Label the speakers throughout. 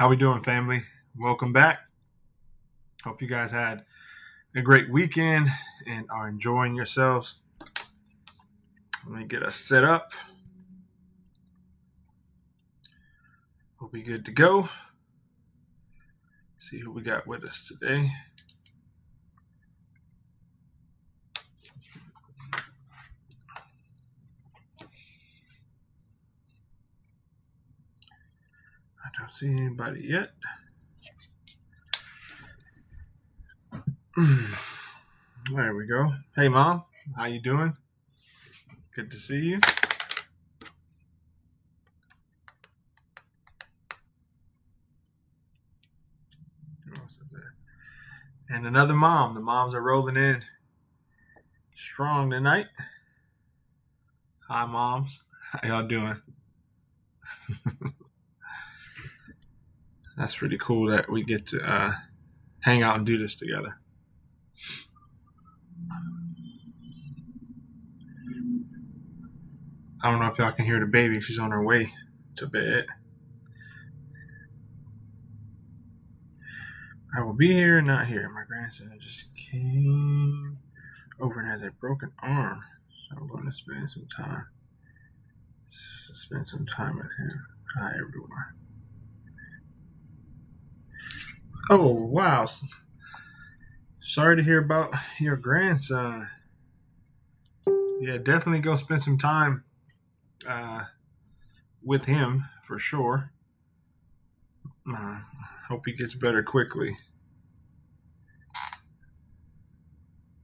Speaker 1: How we doing, family? Welcome back. Hope you guys had a great weekend and are enjoying yourselves. Let me get us set up. We'll be good to go. See who we got with us today. Don't see anybody yet. there we go. Hey, mom, how you doing? Good to see you. And another mom. The moms are rolling in strong tonight. Hi, moms. How y'all doing? That's pretty cool that we get to uh, hang out and do this together. I don't know if y'all can hear the baby. She's on her way to bed. I will be here and not here. My grandson just came over and has a broken arm. So I'm going to spend some time. Spend some time with him. Hi, everyone. Oh, wow. Sorry to hear about your grandson. Yeah, definitely go spend some time uh, with him for sure. Uh, hope he gets better quickly.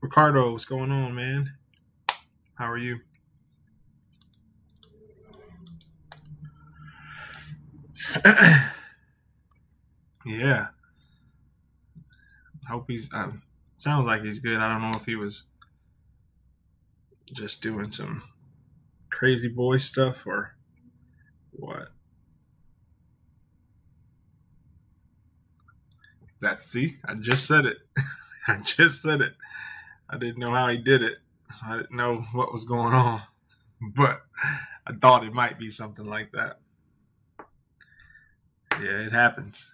Speaker 1: Ricardo, what's going on, man? How are you? yeah. Hope he's. Uh, sounds like he's good. I don't know if he was just doing some crazy boy stuff or what. That's see, I just said it. I just said it. I didn't know how he did it. I didn't know what was going on, but I thought it might be something like that. Yeah, it happens.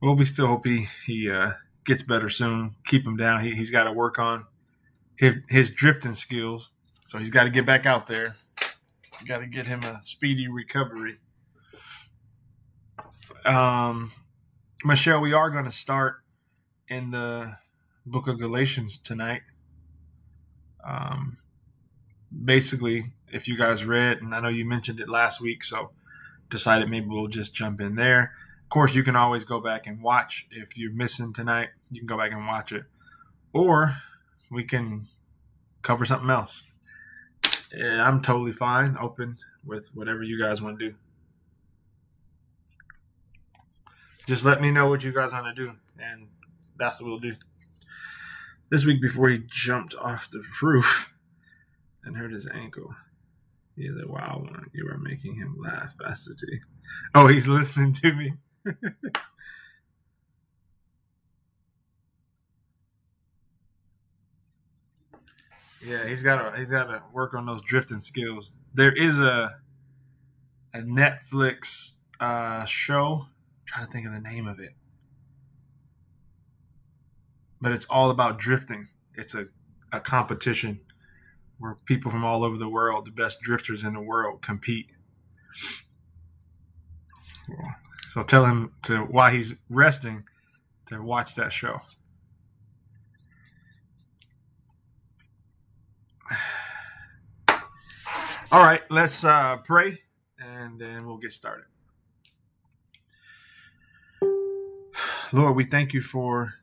Speaker 1: Well, we still hope he he uh, gets better soon. Keep him down. He he's got to work on his his drifting skills. So he's got to get back out there. Got to get him a speedy recovery. Um, Michelle, we are going to start in the book of Galatians tonight. Um, basically, if you guys read, and I know you mentioned it last week, so decided maybe we'll just jump in there. Course, you can always go back and watch if you're missing tonight. You can go back and watch it, or we can cover something else. I'm totally fine, open with whatever you guys want to do. Just let me know what you guys want to do, and that's what we'll do. This week, before he jumped off the roof and hurt his ankle, he is a wild one. You are making him laugh, Pastor T. Oh, he's listening to me. Yeah, he's got to he's got to work on those drifting skills. There is a a Netflix uh, show. I'm trying to think of the name of it, but it's all about drifting. It's a a competition where people from all over the world, the best drifters in the world, compete. So tell him to while he's resting to watch that show. All right, let's uh, pray and then we'll get started. Lord, we thank you for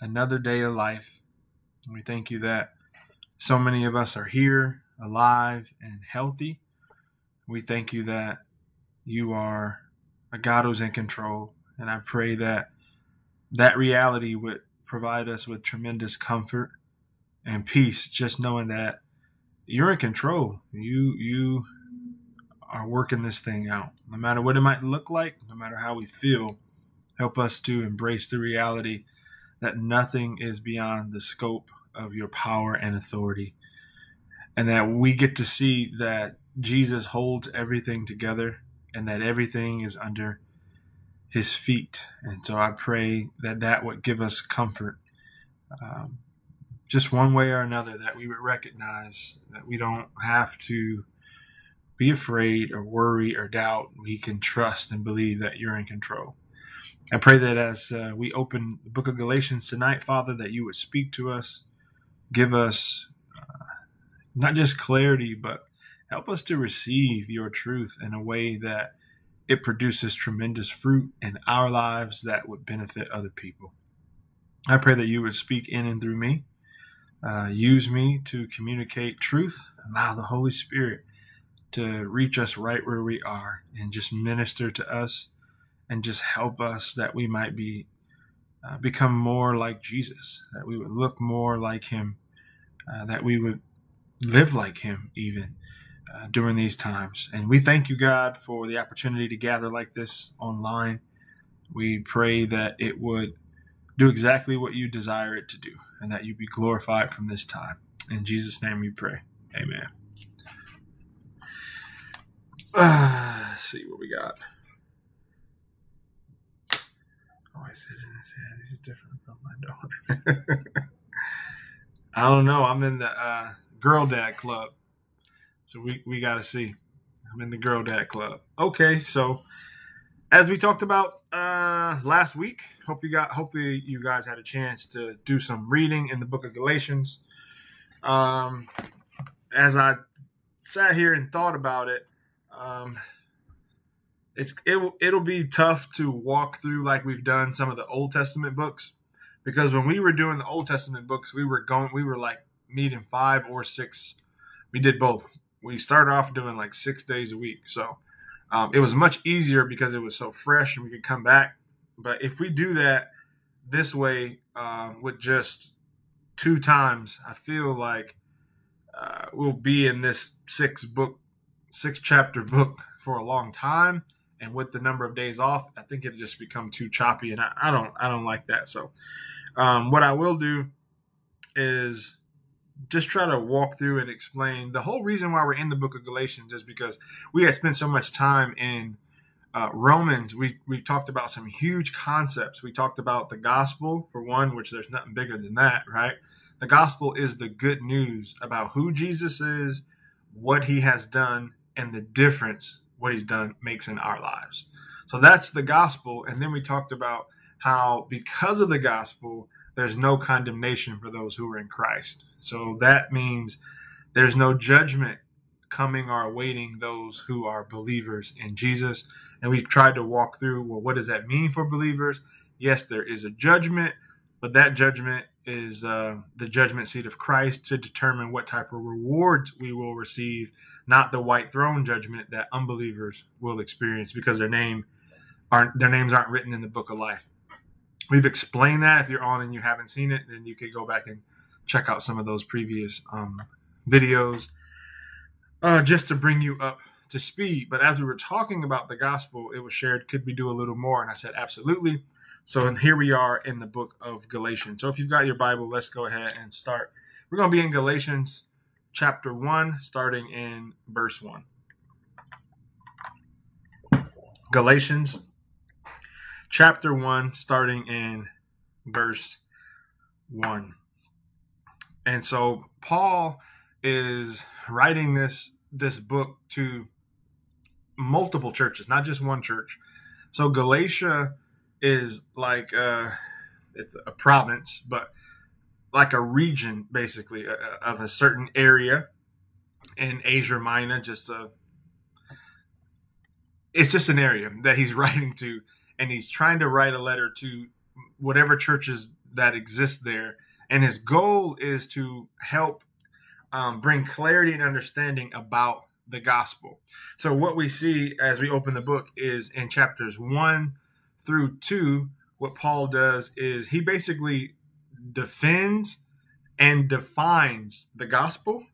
Speaker 1: another day of life. We thank you that so many of us are here, alive, and healthy. We thank you that you are a God who's in control. And I pray that that reality would provide us with tremendous comfort and peace, just knowing that you're in control. You you are working this thing out. No matter what it might look like, no matter how we feel, help us to embrace the reality that nothing is beyond the scope of your power and authority. And that we get to see that Jesus holds everything together and that everything is under his feet. And so I pray that that would give us comfort. Um, just one way or another, that we would recognize that we don't have to be afraid or worry or doubt. We can trust and believe that you're in control. I pray that as uh, we open the book of Galatians tonight, Father, that you would speak to us, give us uh, not just clarity, but help us to receive your truth in a way that it produces tremendous fruit in our lives that would benefit other people. I pray that you would speak in and through me, uh, use me to communicate truth, allow the Holy Spirit to reach us right where we are and just minister to us and just help us that we might be uh, become more like Jesus, that we would look more like him, uh, that we would live like him even uh, during these times. And we thank you, God, for the opportunity to gather like this online. We pray that it would do exactly what you desire it to do and that you be glorified from this time. In Jesus' name we pray. Amen. Uh, let's see what we got. Oh, I said head. This is different from my daughter. I don't know. I'm in the uh, girl dad club. So we, we got to see. I'm in the Girl Dad Club. Okay, so as we talked about uh, last week, hope you got hopefully you guys had a chance to do some reading in the Book of Galatians. Um, as I sat here and thought about it, um, it's it, it'll be tough to walk through like we've done some of the Old Testament books because when we were doing the Old Testament books, we were going we were like meeting five or six. We did both we started off doing like six days a week. So um, it was much easier because it was so fresh and we could come back. But if we do that this way um, with just two times, I feel like uh, we'll be in this six book, six chapter book for a long time. And with the number of days off, I think it'll just become too choppy, and I, I don't, I don't like that. So, um, what I will do is just try to walk through and explain the whole reason why we're in the book of Galatians is because we had spent so much time in uh, Romans. We we talked about some huge concepts. We talked about the gospel for one, which there's nothing bigger than that, right? The gospel is the good news about who Jesus is, what he has done, and the difference what he's done makes in our lives. So that's the gospel. And then we talked about how because of the gospel, there's no condemnation for those who are in Christ. So that means there's no judgment coming or awaiting those who are believers in Jesus. And we've tried to walk through well, what does that mean for believers? Yes, there is a judgment, but that judgment is uh, the judgment seat of Christ to determine what type of rewards we will receive, not the white throne judgment that unbelievers will experience because their name aren't their names aren't written in the book of life. We've explained that. If you're on and you haven't seen it, then you could go back and check out some of those previous um, videos uh, just to bring you up to speed. But as we were talking about the gospel, it was shared, could we do a little more? And I said, absolutely. So and here we are in the book of Galatians. So if you've got your Bible, let's go ahead and start. We're going to be in Galatians chapter 1, starting in verse 1. Galatians chapter 1, starting in verse 1. And so Paul is writing this this book to multiple churches, not just one church. So Galatia is like uh, it's a province, but like a region basically uh, uh, of a certain area in Asia Minor. Just a, it's just an area that he's writing to and he's trying to write a letter to whatever churches that exist there. And his goal is to help um, bring clarity and understanding about the gospel. So, what we see as we open the book is in chapters one through two, what Paul does is he basically defends and defines the gospel,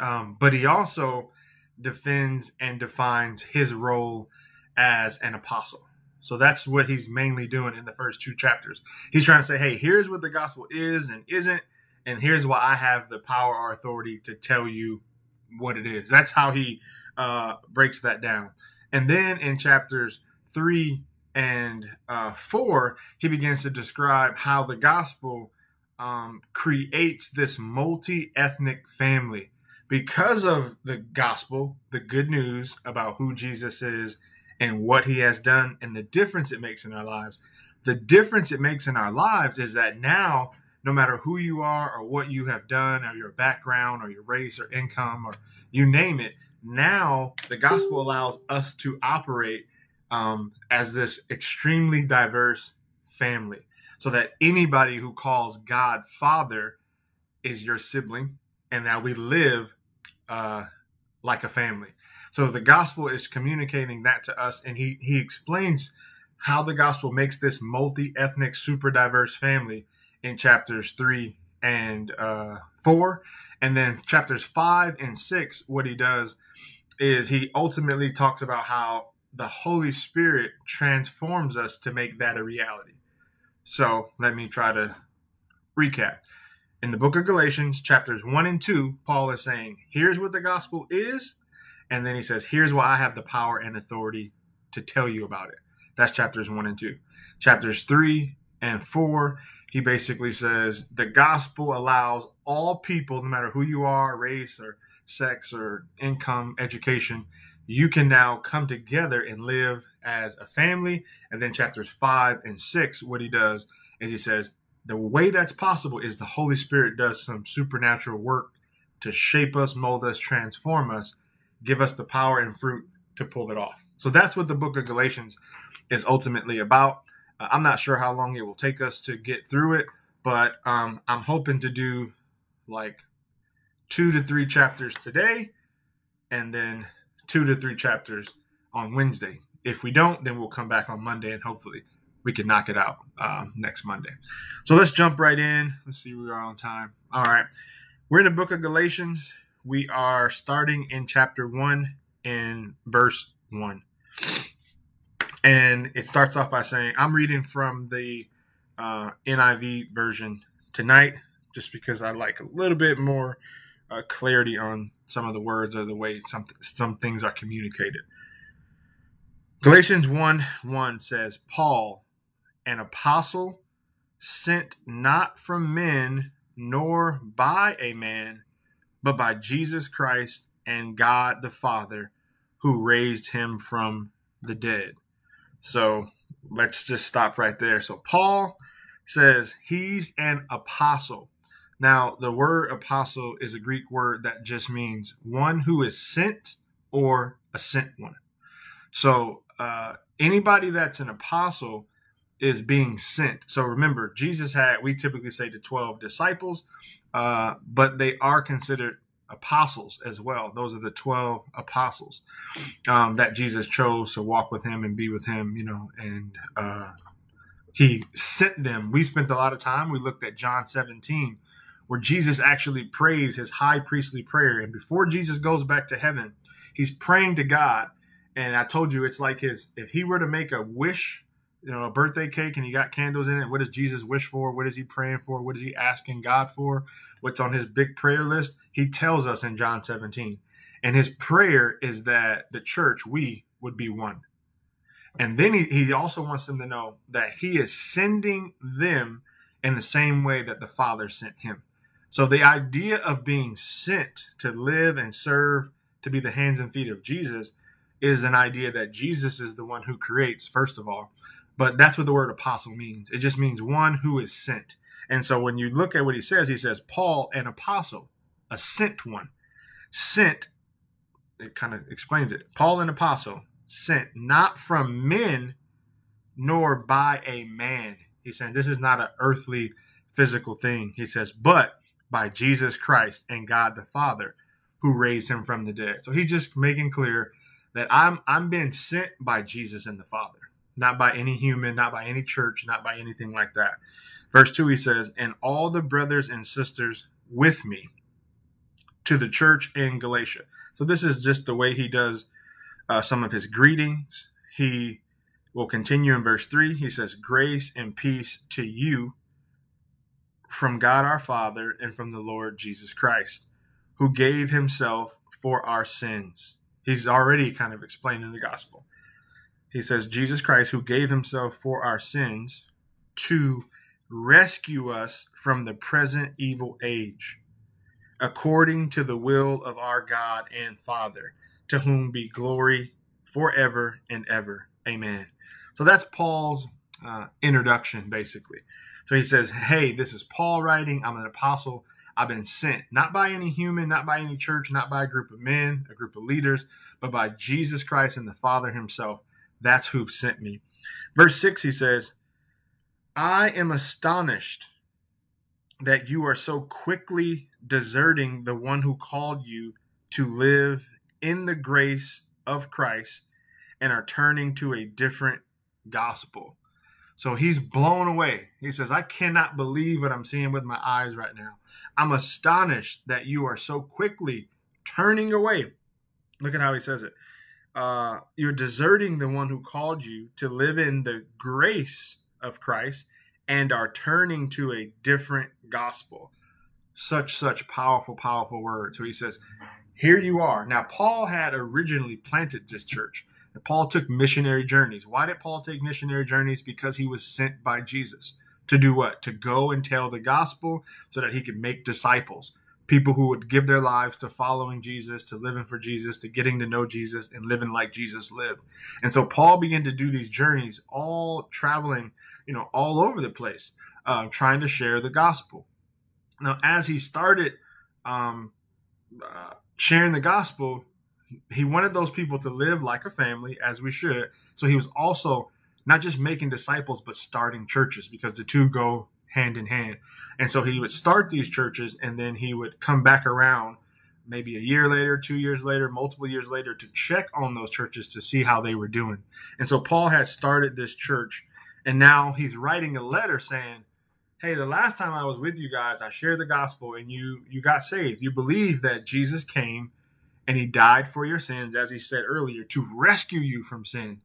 Speaker 1: um, but he also defends and defines his role as an apostle. So that's what he's mainly doing in the first two chapters. He's trying to say, hey, here's what the gospel is and isn't, and here's why I have the power or authority to tell you what it is. That's how he uh, breaks that down. And then in chapters three and uh, 4, he begins to describe how the gospel um, creates this multi ethnic family. Because of the gospel, the good news about who Jesus is and what he has done and the difference it makes in our lives, the difference it makes in our lives is that now, no matter who you are or what you have done or your background or your race or income or you name it, now the gospel allows us to operate um, as this extremely diverse family so that anybody who calls God Father is your sibling and that we live uh, like a family. So the gospel is communicating that to us, and he he explains how the gospel makes this multi-ethnic, super diverse family in chapters three and uh, four, and then chapters five and six. What he does is he ultimately talks about how the Holy Spirit transforms us to make that a reality. So let me try to recap. In the book of Galatians, chapters 1 and 2, Paul is saying, Here's what the gospel is. And then he says, Here's why I have the power and authority to tell you about it. That's chapters 1 and 2. Chapters 3 and 4, he basically says, The gospel allows all people, no matter who you are, race or sex or income, education, you can now come together and live as a family. And then chapters five and six, what he does is he says, the way that's possible is the Holy Spirit does some supernatural work to shape us, mold us, transform us, give us the power and fruit to pull it off. So that's what the book of Galatians is ultimately about. Uh, I'm not sure how long it will take us to get through it, but um, I'm hoping to do like two to three chapters today and then two to three chapters on Wednesday. If we don't, then we'll come back on Monday and hopefully we can knock it out uh, next Monday. So let's jump right in. Let's see, we are on time. All right. We're in the book of Galatians. We are starting in chapter 1 in verse 1. And it starts off by saying, I'm reading from the uh, NIV version tonight just because I like a little bit more uh, clarity on some of the words or the way some some things are communicated. Galatians 1 1 says, Paul, an apostle, sent not from men nor by a man, but by Jesus Christ and God the Father, who raised him from the dead. So let's just stop right there. So Paul says he's an apostle. Now, the word apostle is a Greek word that just means one who is sent or a sent one. So, uh, anybody that's an apostle is being sent. So, remember, Jesus had, we typically say the 12 disciples, uh, but they are considered apostles as well. Those are the 12 apostles um, that Jesus chose to walk with him and be with him, you know, and uh, he sent them. We spent a lot of time, we looked at John 17 where Jesus actually prays his high priestly prayer. And before Jesus goes back to heaven, he's praying to God. And I told you, it's like his, if he were to make a wish, you know, a birthday cake and he got candles in it, what does Jesus wish for? What is he praying for? What is he asking God for? What's on his big prayer list? He tells us in John 17. And his prayer is that the church, we, would be one. And then he, he also wants them to know that he is sending them in the same way that the Father sent him. So the idea of being sent to live and serve, to be the hands and feet of Jesus, is an idea that Jesus is the one who creates, first of all. But that's what the word apostle means. It just means one who is sent. And so when you look at what he says, he says, Paul, an apostle, a sent one. Sent, it kind of explains it. Paul, an apostle, sent not from men nor by a man. He's saying this is not an earthly physical thing. He says, but by Jesus Christ and God the Father who raised him from the dead. So he's just making clear that I'm I'm being sent by Jesus and the Father, not by any human, not by any church, not by anything like that. Verse 2 he says, "And all the brothers and sisters with me to the church in Galatia." So this is just the way he does uh, some of his greetings. He will continue in verse 3. He says, "Grace and peace to you from God our Father and from the Lord Jesus Christ, who gave himself for our sins. He's already kind of explaining the gospel. He says, Jesus Christ, who gave himself for our sins to rescue us from the present evil age, according to the will of our God and Father, to whom be glory forever and ever. Amen. So that's Paul's uh, introduction, basically. So he says, Hey, this is Paul writing. I'm an apostle. I've been sent, not by any human, not by any church, not by a group of men, a group of leaders, but by Jesus Christ and the Father himself. That's who sent me. Verse 6, he says, I am astonished that you are so quickly deserting the one who called you to live in the grace of Christ and are turning to a different gospel. So he's blown away. He says, I cannot believe what I'm seeing with my eyes right now. I'm astonished that you are so quickly turning away. Look at how he says it. Uh, you're deserting the one who called you to live in the grace of Christ and are turning to a different gospel. Such, such powerful, powerful words. So he says, Here you are. Now, Paul had originally planted this church. And Paul took missionary journeys. Why did Paul take missionary journeys? Because he was sent by Jesus to do what? To go and tell the gospel so that he could make disciples. People who would give their lives to following Jesus, to living for Jesus, to getting to know Jesus, and living like Jesus lived. And so Paul began to do these journeys, all traveling, you know, all over the place, uh, trying to share the gospel. Now, as he started um, uh, sharing the gospel, he wanted those people to live like a family as we should so he was also not just making disciples but starting churches because the two go hand in hand and so he would start these churches and then he would come back around maybe a year later two years later multiple years later to check on those churches to see how they were doing and so paul had started this church and now he's writing a letter saying hey the last time i was with you guys i shared the gospel and you you got saved you believe that jesus came and he died for your sins, as he said earlier, to rescue you from sin,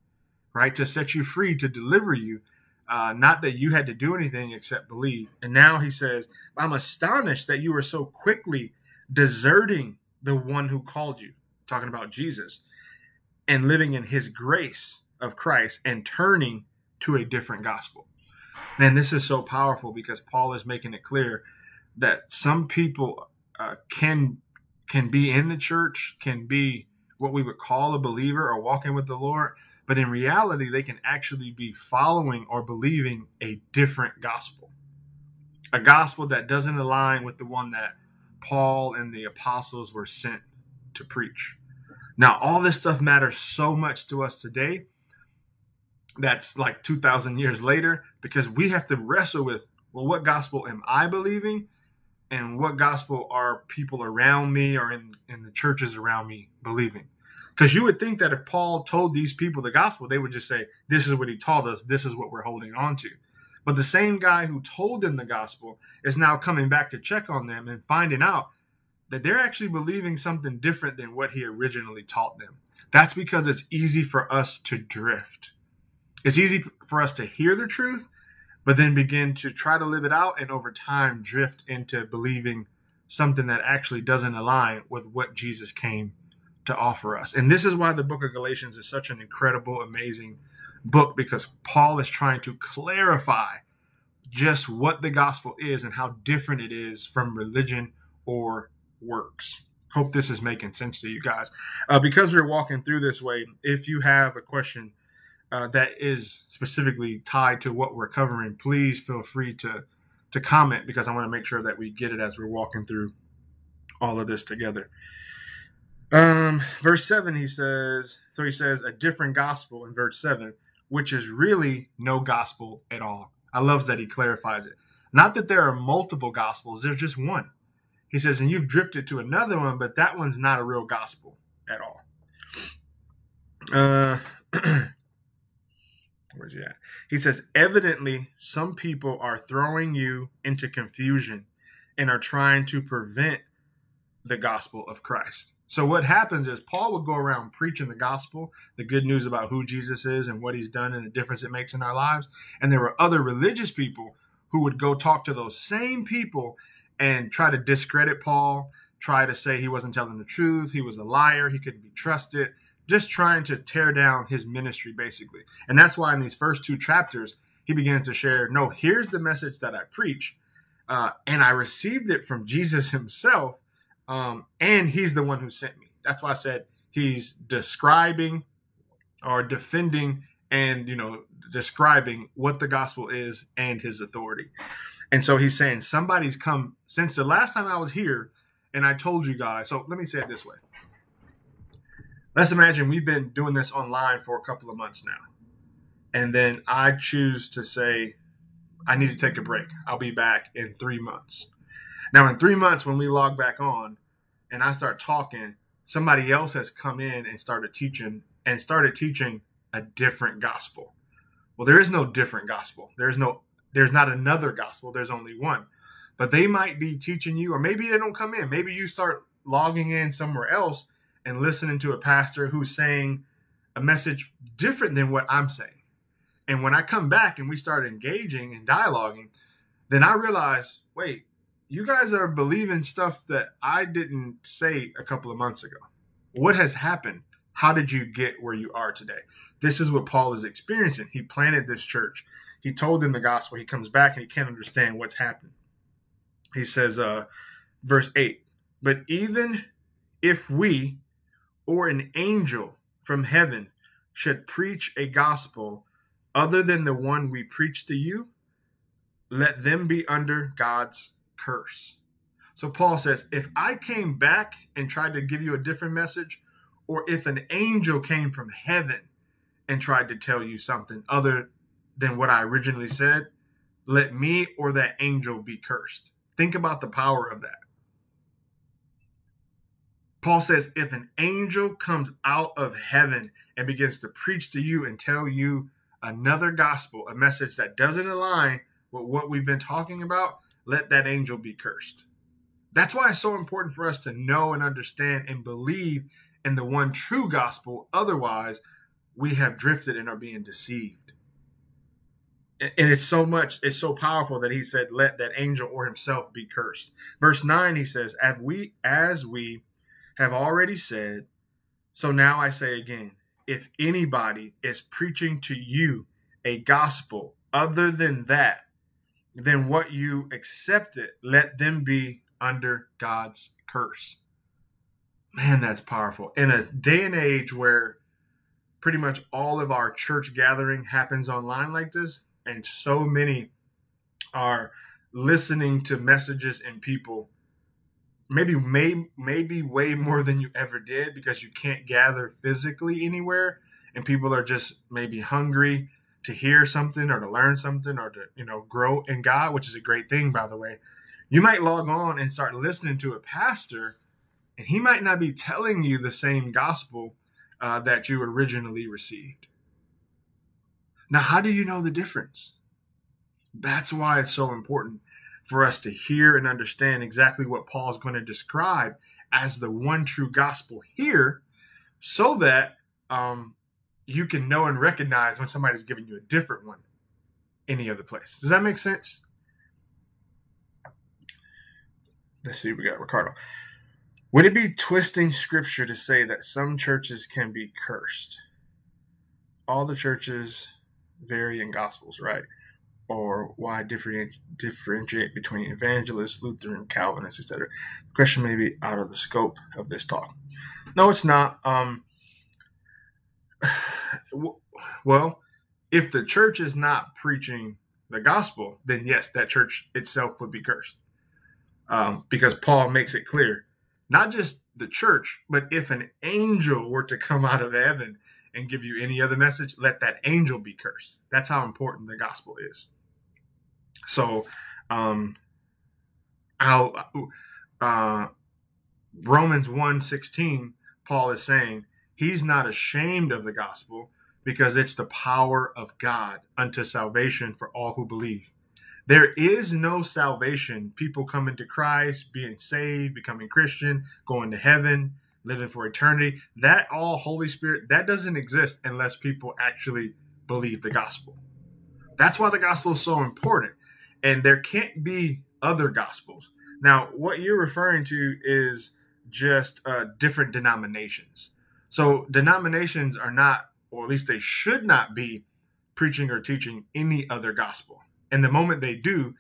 Speaker 1: right? To set you free, to deliver you. Uh, not that you had to do anything except believe. And now he says, I'm astonished that you are so quickly deserting the one who called you, talking about Jesus, and living in his grace of Christ and turning to a different gospel. Man, this is so powerful because Paul is making it clear that some people uh, can can be in the church, can be what we would call a believer or walking with the Lord, but in reality, they can actually be following or believing a different gospel. A gospel that doesn't align with the one that Paul and the apostles were sent to preach. Now, all this stuff matters so much to us today. That's like 2,000 years later because we have to wrestle with well, what gospel am I believing? and what gospel are people around me or in, in the churches around me believing? Because you would think that if Paul told these people the gospel, they would just say, This is what he taught us, this is what we're holding on to. But the same guy who told them the gospel is now coming back to check on them and finding out that they're actually believing something different than what he originally taught them. That's because it's easy for us to drift. It's easy for us to hear the truth but then begin to try to live it out and over time drift into believing something that actually doesn't align with what Jesus came to offer us. And this is why the book of Galatians is such an incredible, amazing book because Paul is trying to clarify just what the gospel is and how different it is from religion or works. Hope this is making sense to you guys. Uh, because we're walking through this way, if you have a question, uh, that is specifically tied to what we're covering, please feel free to to comment because I want to make sure that we get it as we're walking through all of this together. Um, verse seven, he says, so he says a different gospel in verse seven, which is really no gospel at all. I love that he clarifies it. Not that there are multiple gospels, there's just one. He says, and you've drifted to another one, but that one's not a real gospel at all. Uh, Where's he at? He says, evidently, some people are throwing you into confusion and are trying to prevent the gospel of Christ. So what happens is Paul would go around preaching the gospel, the good news about who Jesus is and what he's done and the difference it makes in our lives. And there were other religious people who would go talk to those same people and try to discredit Paul, try to say he wasn't telling the truth, he was a liar, he couldn't be trusted, just trying to tear down his ministry, basically. And that's why in these first two chapters, he begins to share no, here's the message that I preach. Uh, and I received it from Jesus himself. Um, and he's the one who sent me. That's why I said he's describing or defending and, you know, describing what the gospel is and his authority. And so he's saying somebody's come since the last time I was here and I told you guys. So let me say it this way. Let's imagine we've been doing this online for a couple of months now. And then I choose to say, I need to take a break. I'll be back in three months. Now, in three months, when we log back on and I start talking, somebody else has come in and started teaching and started teaching a different gospel. Well, there is no different gospel. There's no there's not another gospel. There's only one. But they might be teaching you, or maybe they don't come in. Maybe you start logging in somewhere else and listening to a pastor who's saying a message different than what I'm saying. And when I come back and we start engaging and dialoguing, then I realize, wait, you guys are believing stuff that I didn't say a couple of months ago. What has happened? How did you get where you are today? This is what Paul is experiencing. He planted this church. He told them the gospel. He comes back and he can't understand what's happened. He says, uh, verse 8, but even if we or an angel from heaven should preach a gospel other than the one we preach to you, let them be under God's curse. So Paul says, if I came back and tried to give you a different message, or if an angel came from heaven and tried to tell you something other than what I originally said, let me or that angel be cursed. Think about the power of that. Paul says, if an angel comes out of heaven and begins to preach to you and tell you another gospel, a message that doesn't align with what we've been talking about, let that angel be cursed. That's why it's so important for us to know and understand and believe in the one true gospel. Otherwise, we have drifted and are being deceived. And it's so much, it's so powerful that he said, let that angel or himself be cursed. Verse 9, he says, as we, as we have already said, so now I say again if anybody is preaching to you a gospel other than that, then what you accepted, let them be under God's curse. Man, that's powerful. In a day and age where pretty much all of our church gathering happens online like this, and so many are listening to messages and people maybe may, maybe way more than you ever did because you can't gather physically anywhere and people are just maybe hungry to hear something or to learn something or to you know grow in god which is a great thing by the way. You might log on and start listening to a pastor and he might not be telling you the same gospel uh, that you originally received. Now how do you know the difference? That's why it's so important for us to hear and understand exactly what Paul is going to describe as the one true gospel here, so that um, you can know and recognize when somebody's giving you a different one any other place. Does that make sense? Let's see, we got Ricardo. Would it be twisting scripture to say that some churches can be cursed? All the churches vary in gospels, right? or why differentiate, between evangelists, Lutheran, Calvinists, etc. The question may be out of the scope of this talk. No, it's not. Um, well, if the church is not preaching the gospel, then yes, that church itself would be cursed. Um, because Paul makes it clear, not just the church, but if an angel were to come out of heaven and give you any other message, let that angel be cursed. That's how important the gospel is. So, um, I'll, uh, Romans 1 16, Paul is saying he's not ashamed of the gospel because it's the power of God unto salvation for all who believe. There is no salvation, people coming to Christ, being saved, becoming Christian, going to heaven, living for eternity. That all Holy Spirit, that doesn't exist unless people actually believe the gospel. That's why the gospel is so important and there can't be other gospels. Now, what you're referring to is just uh, different denominations. So denominations are not, or at least they should not be, preaching or teaching any other gospel. And the moment they do,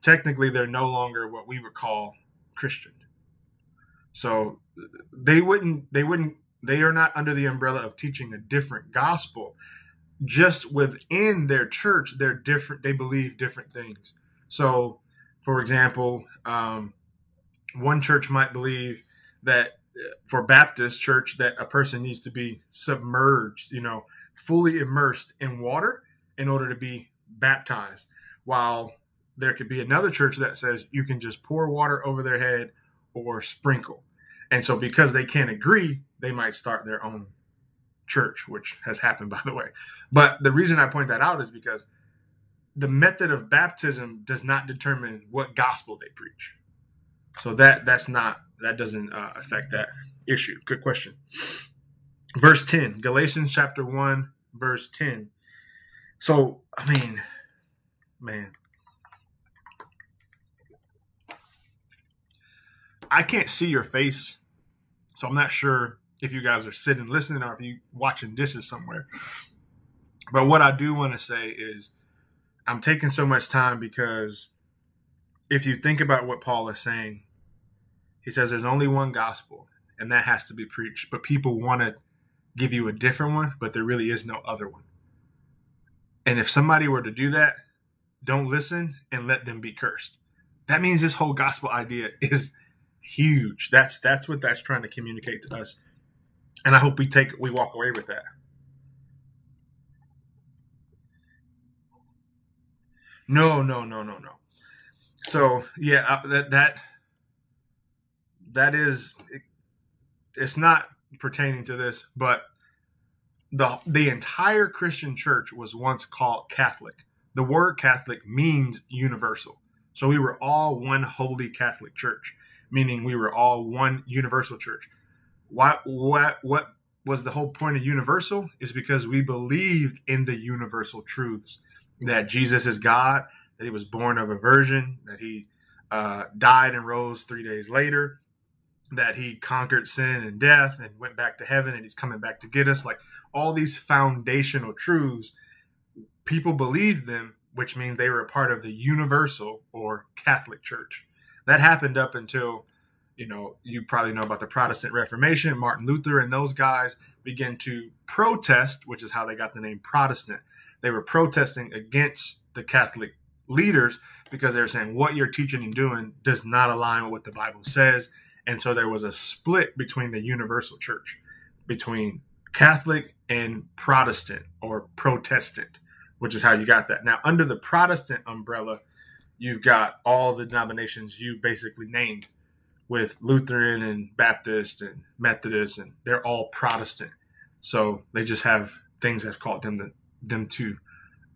Speaker 1: technically they're no longer what we would call Christian. So they wouldn't they wouldn't they are not under the umbrella of teaching a different gospel. Just within their church, they're different. They believe different things. So, for example, um, one church might believe that for Baptist church that a person needs to be submerged, you know, fully immersed in water in order to be baptized. While there could be another church that says you can just pour water over their head or sprinkle. And so because they can't agree, they might start their own church, which has happened by the way. But the reason I point that out is because the method of baptism does not determine what gospel they preach. So that that's not that doesn't uh, affect that issue. Good question. Verse 10, Galatians chapter 1, verse 10. So, I mean, man. I can't see your face, so I'm not sure if you guys are sitting listening or if you watching dishes somewhere. But what I do want to say is I'm taking so much time because if you think about what Paul is saying, he says there's only one gospel and that has to be preached. But people want to give you a different one, but there really is no other one. And if somebody were to do that, don't listen and let them be cursed. That means this whole gospel idea is huge. That's that's what that's trying to communicate to us. And I hope we take we walk away with that. No, no, no, no, no. So yeah, that that that is it, it's not pertaining to this, but the the entire Christian church was once called Catholic. The word Catholic means universal. So we were all one holy Catholic church, meaning we were all one universal church. What what what was the whole point of universal is because we believed in the universal truths that Jesus is God, that he was born of a virgin, that he uh, died and rose three days later, that he conquered sin and death and went back to heaven and he's coming back to get us. Like all these foundational truths, people believed them, which means they were a part of the universal or Catholic Church. That happened up until, you know, you probably know about the Protestant Reformation. Martin Luther and those guys began to protest, which is how they got the name Protestant. They were protesting against the Catholic leaders because they were saying what you're teaching and doing does not align with what the Bible says and so there was a split between the universal church, between Catholic and Protestant or Protestant, which is how you got that. Now, under the Protestant umbrella, you've got all the denominations you basically named with Lutheran and Baptist and Methodist, and they're all Protestant. So they just have things that's called them to, them to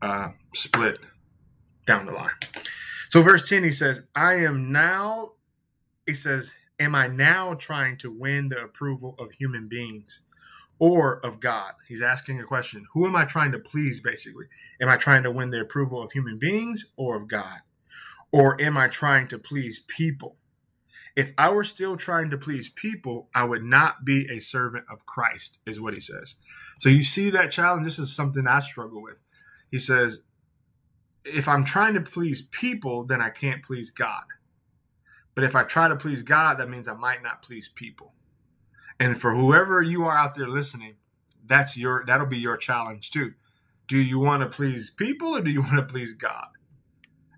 Speaker 1: uh, split down the line. So verse 10, he says, I am now, he says, Am I now trying to win the approval of human beings or of God? He's asking a question. Who am I trying to please, basically? Am I trying to win the approval of human beings or of God? Or am I trying to please people? If I were still trying to please people, I would not be a servant of Christ, is what he says. So you see that challenge? This is something I struggle with. He says, if I'm trying to please people, then I can't please God. But if I try to please God, that means I might not please people. And for whoever you are out there listening, that's your that'll be your challenge too. Do you want to please people or do you want to please God?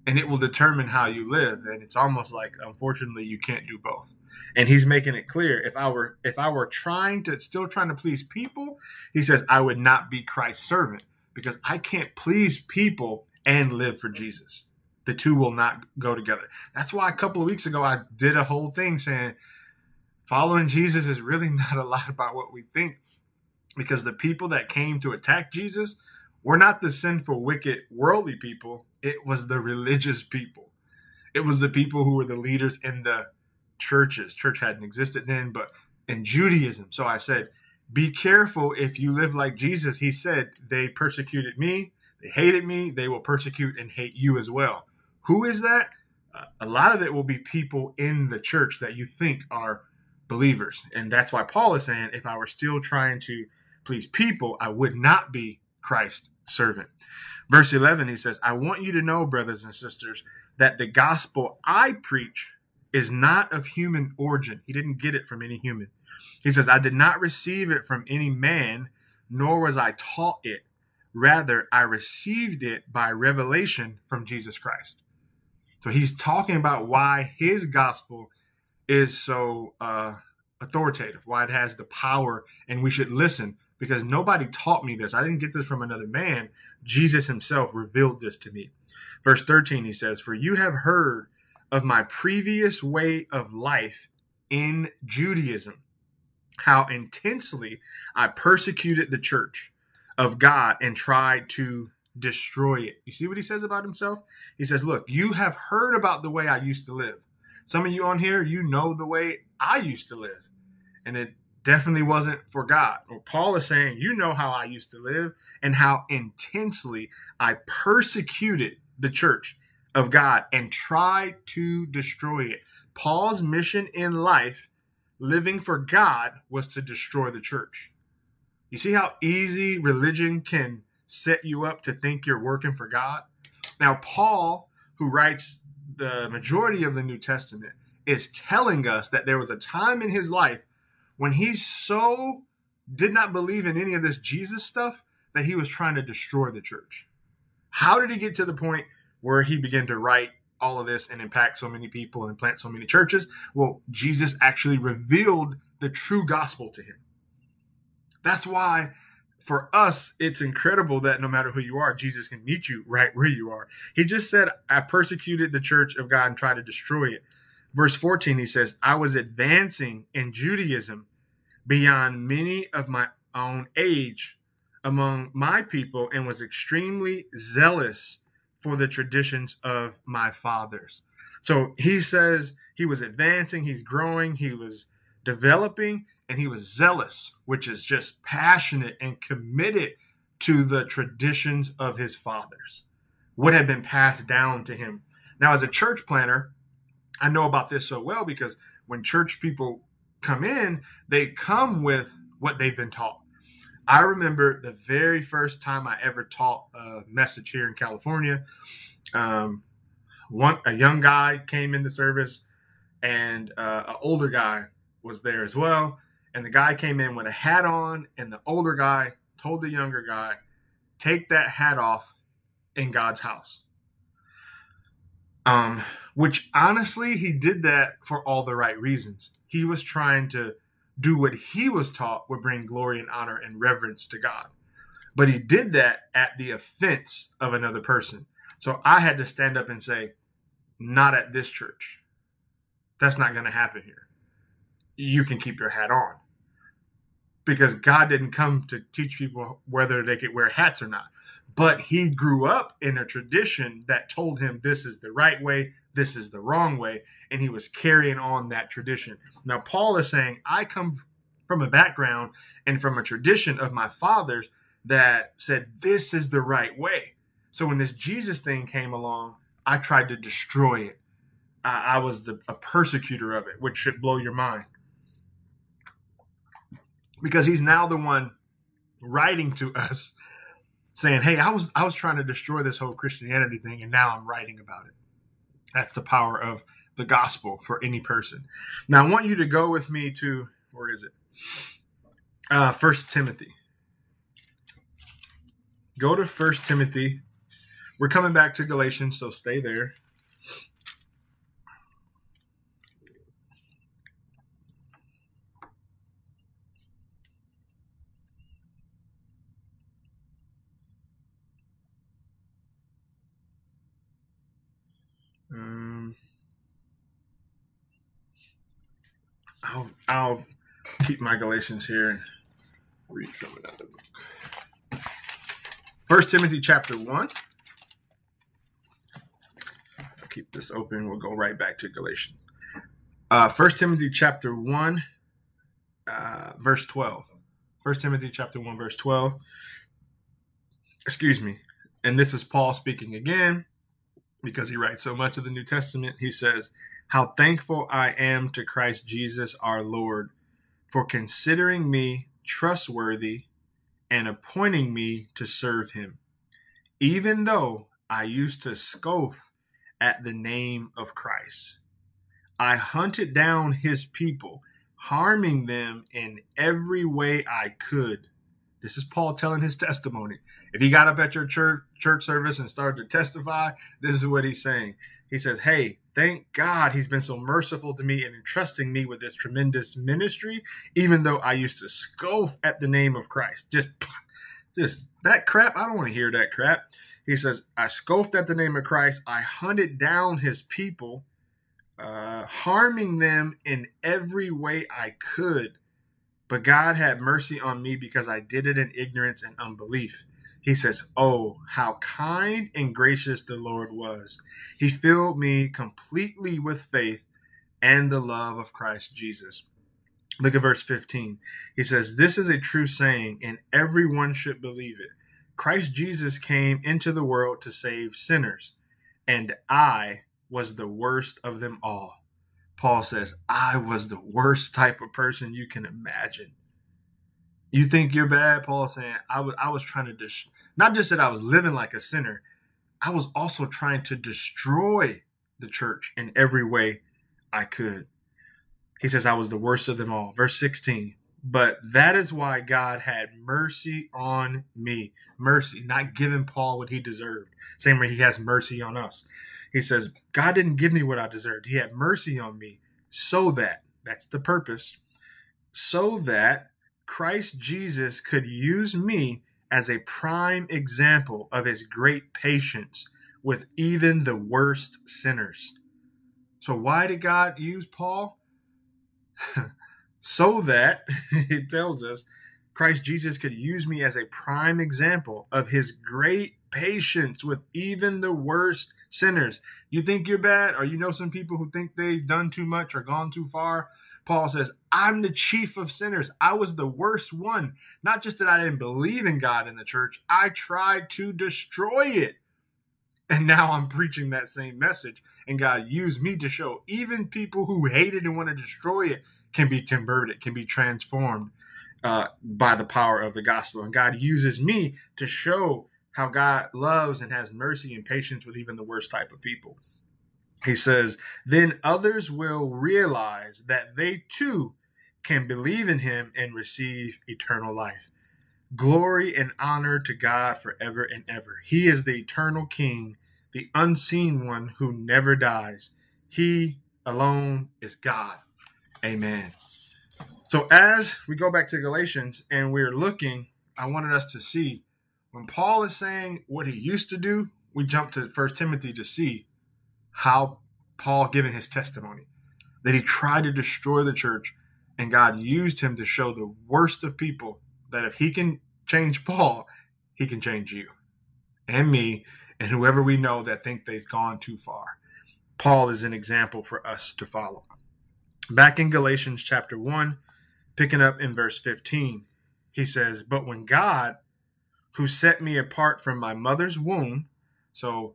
Speaker 1: And it will determine how you live. And it's almost like unfortunately you can't do both. And he's making it clear if I were if I were trying to still trying to please people, he says I would not be Christ's servant because I can't please people and live for Jesus the two will not go together. That's why a couple of weeks ago I did a whole thing saying following Jesus is really not a lot about what we think because the people that came to attack Jesus were not the sinful, wicked, worldly people. It was the religious people. It was the people who were the leaders in the churches. Church hadn't existed then, but in Judaism. So I said, be careful if you live like Jesus. He said, they persecuted me, they hated me, they will persecute and hate you as well. Who is that? A lot of it will be people in the church that you think are believers. And that's why Paul is saying, if I were still trying to please people, I would not be Christ's servant. Verse 11, he says, I want you to know, brothers and sisters, that the gospel I preach is not of human origin. He didn't get it from any human. He says, I did not receive it from any man, nor was I taught it. Rather, I received it by revelation from Jesus Christ. So he's talking about why his gospel is so uh, authoritative, why it has the power, and we should listen because nobody taught me this. I didn't get this from another man. Jesus himself revealed this to me. Verse 13, he says, For you have heard of my previous way of life in Judaism, how intensely I persecuted the church of God and tried to destroy it. You see what he says about himself? He says, Look, you have heard about the way I used to live. Some of you on here, you know the way I used to live. And it definitely wasn't for God. Well, Paul is saying, You know how I used to live and how intensely I persecuted the church of God and tried to destroy it. Paul's mission in life, living for God, was to destroy the church. You see how easy religion can set you up to think you're working for God? Now, Paul, who writes the majority of the New Testament, is telling us that there was a time in his life when he so did not believe in any of this Jesus stuff that he was trying to destroy the church. How did he get to the point where he began to write all of this and impact so many people and plant so many churches? Well, Jesus actually revealed the true gospel to him. That's why for us, it's incredible that no matter who you are, Jesus can meet you right where you are. He just said, I persecuted the church of God and tried to destroy it. Verse 14, he says, I was advancing in Judaism beyond many of my own age among my people and was extremely zealous for the traditions of my fathers. So he says he was advancing, he's growing, he was developing, and he was zealous, which is just passionate and committed to the traditions of his fathers, what had been passed down to him. Now, as a church planter, I know about this so well because when church people come in, they come with what they've been taught. I remember the very first time I ever taught a message here in California. Um, one a young guy came in the service, and uh, an older guy was there as well. And the guy came in with a hat on, and the older guy told the younger guy, "Take that hat off in God's house." Um, which honestly, he did that for all the right reasons. He was trying to do what he was taught would bring glory and honor and reverence to God. But he did that at the offense of another person. So I had to stand up and say, not at this church. That's not going to happen here. You can keep your hat on. Because God didn't come to teach people whether they could wear hats or not but he grew up in a tradition that told him this is the right way, this is the wrong way, and he was carrying on that tradition. Now, Paul is saying, I come from a background and from a tradition of my fathers that said this is the right way. So when this Jesus thing came along, I tried to destroy it. I, was the, a persecutor of it, which should blow your mind. Because he's now the one writing to us saying, "Hey, I was I was trying to destroy this whole Christianity thing, and now I'm writing about it." That's the power of the gospel for any person. Now, I want you to go with me to where is it? Uh, First Timothy. Go to First Timothy. We're coming back to Galatians, so stay there. I'll keep my Galatians here and read from another book. First Timothy chapter one. I'll keep this open. We'll go right back to Galatians. Uh, First Timothy chapter one, uh, verse twelve. First Timothy chapter one, verse twelve. Excuse me. And this is Paul speaking again. Because he writes so much of the New Testament. He says, How thankful I am to Christ Jesus our Lord for considering me trustworthy and appointing me to serve him, even though I used to scoff at the name of Christ. I hunted down his people, harming them in every way I could. This is Paul telling his testimony. If he got up at your church church service and started to testify, this is what he's saying. He says, "Hey, thank God he's been so merciful to me and entrusting me with this tremendous ministry, even though I used to scoff at the name of Christ. Just just that crap, I don't want to hear that crap." He says, "I scoffed at the name of Christ. I hunted down his people, uh, harming them in every way I could." But God had mercy on me because I did it in ignorance and unbelief. He says, Oh, how kind and gracious the Lord was. He filled me completely with faith and the love of Christ Jesus. Look at verse 15. He says, This is a true saying, and everyone should believe it. Christ Jesus came into the world to save sinners, and I was the worst of them all. Paul says, I was the worst type of person you can imagine. You think you're bad? Paul saying, I was, I was trying to, dis- not just that I was living like a sinner, I was also trying to destroy the church in every way I could. He says, I was the worst of them all. Verse 16, but that is why God had mercy on me. Mercy, not giving Paul what he deserved. Same way he has mercy on us. He says, God didn't give me what I deserved. He had mercy on me so that, that's the purpose, so that Christ Jesus could use me as a prime example of his great patience with even the worst sinners. So, why did God use Paul? so that, it tells us, Christ Jesus could use me as a prime example of his great patience with even the worst sinners. You think you're bad, or you know some people who think they've done too much or gone too far? Paul says, I'm the chief of sinners. I was the worst one. Not just that I didn't believe in God in the church, I tried to destroy it. And now I'm preaching that same message. And God used me to show even people who hate it and want to destroy it can be converted, can be transformed uh, by the power of the gospel. And God uses me to show how God loves and has mercy and patience with even the worst type of people. He says, Then others will realize that they too can believe in him and receive eternal life. Glory and honor to God forever and ever. He is the eternal King, the unseen one who never dies. He alone is God. Amen. So, as we go back to Galatians and we're looking, I wanted us to see when Paul is saying what he used to do, we jump to First Timothy to see how Paul given his testimony that he tried to destroy the church and God used him to show the worst of people that if he can change Paul, he can change you and me and whoever we know that think they've gone too far. Paul is an example for us to follow. Back in Galatians chapter 1, picking up in verse 15, he says, But when God who set me apart from my mother's womb. So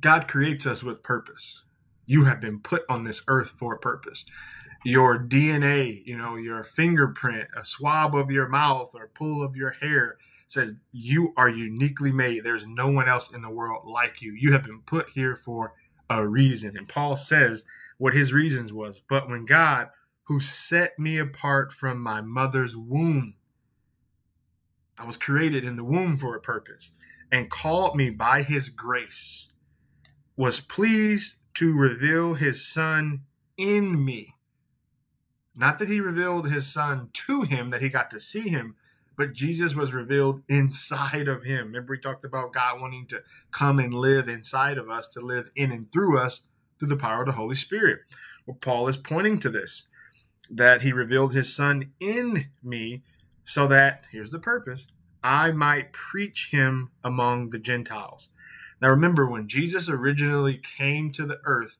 Speaker 1: God creates us with purpose. You have been put on this earth for a purpose. Your DNA, you know, your fingerprint, a swab of your mouth or pull of your hair says you are uniquely made. There's no one else in the world like you. You have been put here for a reason. And Paul says what his reasons was. But when God, who set me apart from my mother's womb, I was created in the womb for a purpose and called me by his grace, was pleased to reveal his son in me. Not that he revealed his son to him, that he got to see him, but Jesus was revealed inside of him. Remember, we talked about God wanting to come and live inside of us, to live in and through us through the power of the Holy Spirit. Well, Paul is pointing to this that he revealed his son in me so that, here's the purpose, I might preach him among the Gentiles. Now, remember, when Jesus originally came to the earth,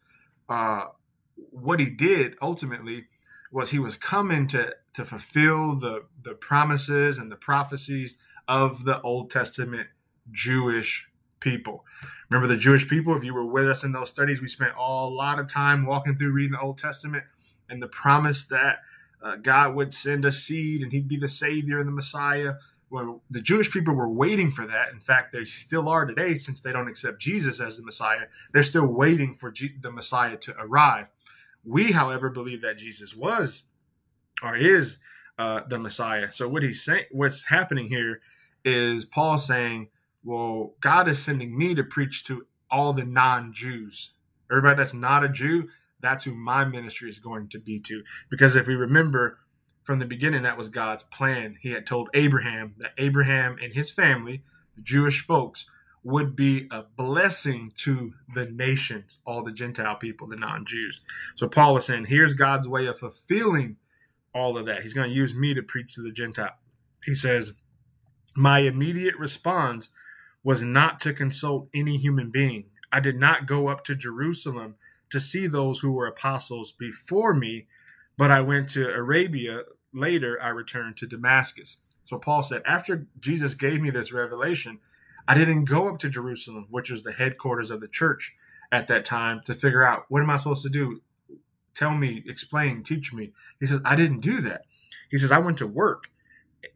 Speaker 1: uh, what he did ultimately was he was coming to, to fulfill the, the promises and the prophecies of the Old Testament Jewish people. Remember the Jewish people? If you were with us in those studies, we spent a lot of time walking through reading the Old Testament and the promise that uh, God would send a seed and he'd be the Savior and the Messiah. Well, the Jewish people were waiting for that. In fact, they still are today since they don't accept Jesus as the Messiah. They're still waiting for G- the Messiah to arrive. We, however, believe that Jesus was or is uh, the Messiah. So what he's saying, what's happening here, is Paul saying, "Well, God is sending me to preach to all the non-Jews. Everybody that's not a Jew, that's who my ministry is going to be to. Because if we remember from the beginning, that was God's plan. He had told Abraham that Abraham and his family, the Jewish folks, would be a blessing to the nations, all the Gentile people, the non Jews. So Paul is saying, here's God's way of fulfilling all of that. He's going to use me to preach to the Gentile. He says, My immediate response was not to consult any human being. I did not go up to Jerusalem to see those who were apostles before me, but I went to Arabia. Later, I returned to Damascus. So Paul said, after Jesus gave me this revelation, I didn't go up to Jerusalem, which was the headquarters of the church at that time, to figure out what am I supposed to do? Tell me, explain, teach me. He says, I didn't do that. He says, I went to work.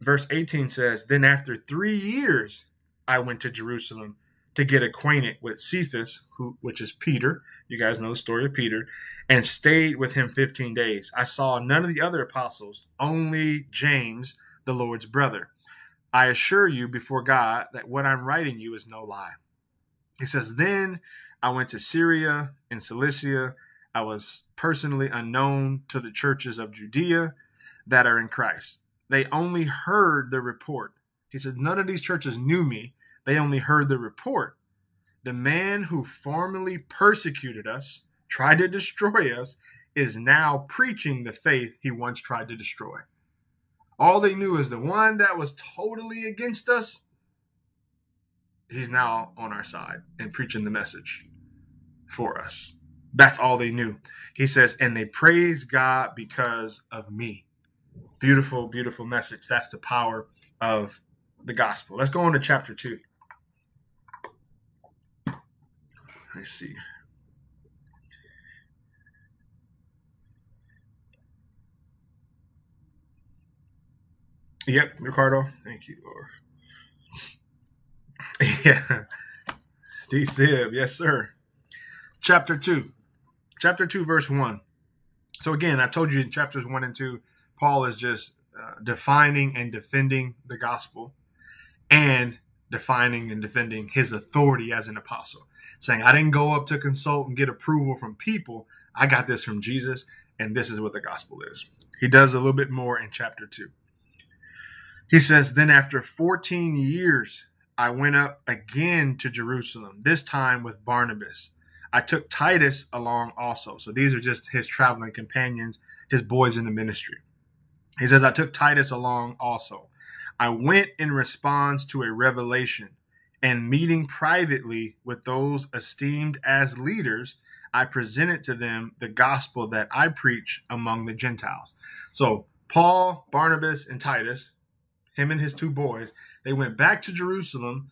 Speaker 1: Verse 18 says, Then after three years, I went to Jerusalem to get acquainted with Cephas, who which is Peter. You guys know the story of Peter, and stayed with him 15 days. I saw none of the other apostles, only James, the Lord's brother. I assure you before God that what I'm writing you is no lie. He says, Then I went to Syria and Cilicia. I was personally unknown to the churches of Judea that are in Christ. They only heard the report. He said, None of these churches knew me they only heard the report. The man who formerly persecuted us, tried to destroy us, is now preaching the faith he once tried to destroy. All they knew is the one that was totally against us, he's now on our side and preaching the message for us. That's all they knew. He says, and they praise God because of me. Beautiful, beautiful message. That's the power of the gospel. Let's go on to chapter 2. I see. Yep, Ricardo. Thank you, Lord. yeah. D yes, sir. Chapter 2. Chapter 2, verse 1. So, again, I told you in chapters 1 and 2, Paul is just uh, defining and defending the gospel and defining and defending his authority as an apostle saying, I didn't go up to consult and get approval from people. I got this from Jesus, and this is what the gospel is. He does a little bit more in chapter 2. He says, Then after 14 years, I went up again to Jerusalem, this time with Barnabas. I took Titus along also. So these are just his traveling companions, his boys in the ministry. He says, I took Titus along also. I went in response to a revelation and meeting privately with those esteemed as leaders, I presented to them the gospel that I preach among the Gentiles. So, Paul, Barnabas, and Titus, him and his two boys, they went back to Jerusalem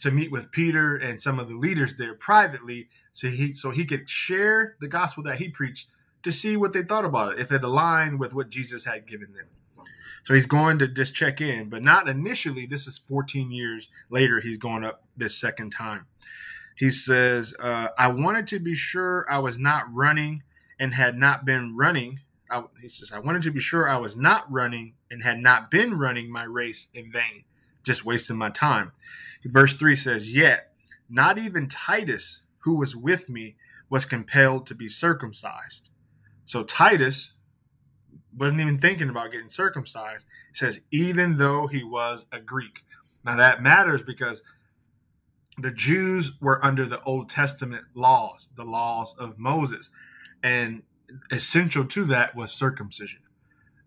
Speaker 1: to meet with Peter and some of the leaders there privately so he so he could share the gospel that he preached to see what they thought about it if it aligned with what Jesus had given them. So he's going to just check in, but not initially. This is 14 years later. He's going up this second time. He says, uh, I wanted to be sure I was not running and had not been running. I, he says, I wanted to be sure I was not running and had not been running my race in vain, just wasting my time. Verse 3 says, Yet not even Titus, who was with me, was compelled to be circumcised. So Titus, wasn't even thinking about getting circumcised. It says, even though he was a Greek. Now that matters because the Jews were under the Old Testament laws, the laws of Moses. And essential to that was circumcision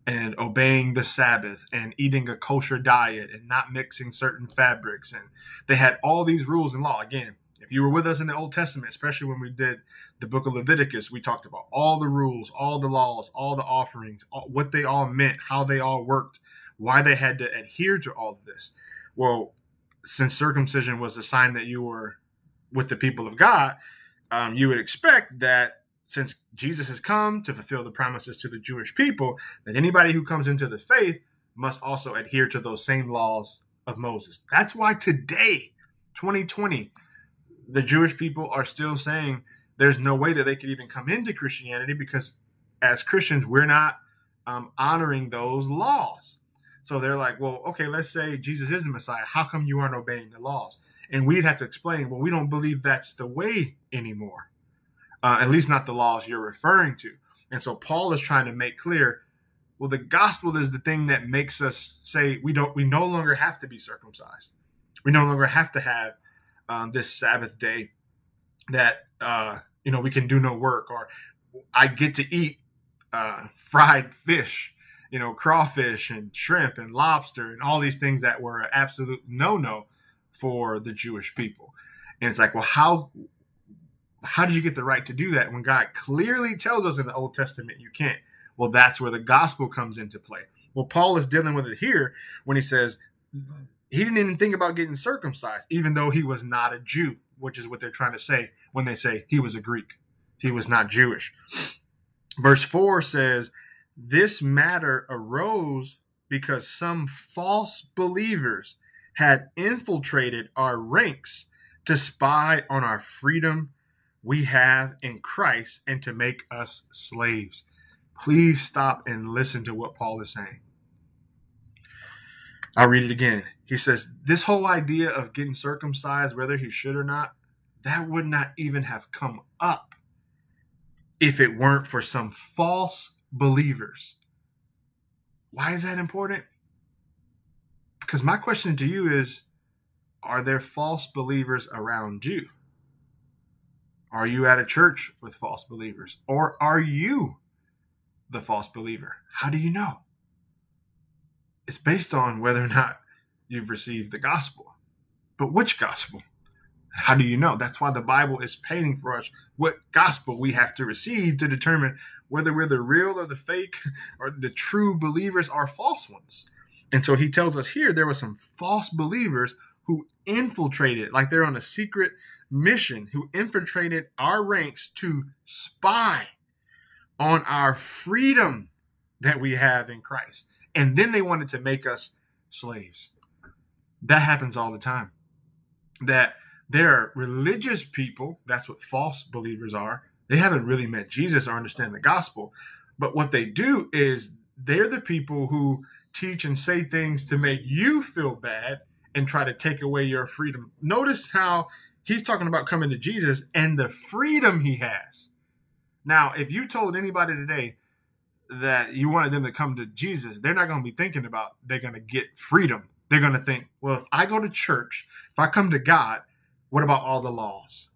Speaker 1: and obeying the Sabbath and eating a kosher diet and not mixing certain fabrics. And they had all these rules and law. Again, if you were with us in the Old Testament, especially when we did the book of Leviticus, we talked about all the rules, all the laws, all the offerings, all, what they all meant, how they all worked, why they had to adhere to all of this. Well, since circumcision was the sign that you were with the people of God, um, you would expect that since Jesus has come to fulfill the promises to the Jewish people, that anybody who comes into the faith must also adhere to those same laws of Moses. That's why today, 2020, the Jewish people are still saying there's no way that they could even come into Christianity because as Christians, we're not um, honoring those laws. So they're like, well, okay, let's say Jesus is the Messiah. How come you aren't obeying the laws? And we'd have to explain, well, we don't believe that's the way anymore, uh, at least not the laws you're referring to. And so Paul is trying to make clear, well, the gospel is the thing that makes us say we don't, we no longer have to be circumcised. We no longer have to have um, this Sabbath day that uh, you know we can do no work, or I get to eat uh, fried fish you know, crawfish and shrimp and lobster and all these things that were an absolute no no for the Jewish people. And it's like, well, how how did you get the right to do that when God clearly tells us in the Old Testament you can't? Well, that's where the gospel comes into play. Well, Paul is dealing with it here when he says he didn't even think about getting circumcised, even though he was not a Jew, which is what they're trying to say when they say he was a Greek. He was not Jewish. Verse 4 says, This matter arose because some false believers had infiltrated our ranks to spy on our freedom we have in Christ and to make us slaves. Please stop and listen to what Paul is saying. I'll read it again. He says, This whole idea of getting circumcised, whether he should or not, that would not even have come up if it weren't for some false believers. Why is that important? Because my question to you is Are there false believers around you? Are you at a church with false believers? Or are you the false believer? How do you know? It's based on whether or not you've received the gospel. But which gospel? How do you know? That's why the Bible is painting for us what gospel we have to receive to determine whether we're the real or the fake or the true believers are false ones. And so he tells us here there were some false believers who infiltrated, like they're on a secret mission, who infiltrated our ranks to spy on our freedom that we have in Christ. And then they wanted to make us slaves. That happens all the time. That there are religious people, that's what false believers are. They haven't really met Jesus or understand the gospel. But what they do is they're the people who teach and say things to make you feel bad and try to take away your freedom. Notice how he's talking about coming to Jesus and the freedom he has. Now, if you told anybody today that you wanted them to come to Jesus, they're not going to be thinking about they're going to get freedom. They're going to think, well, if I go to church, if I come to God, what about all the laws?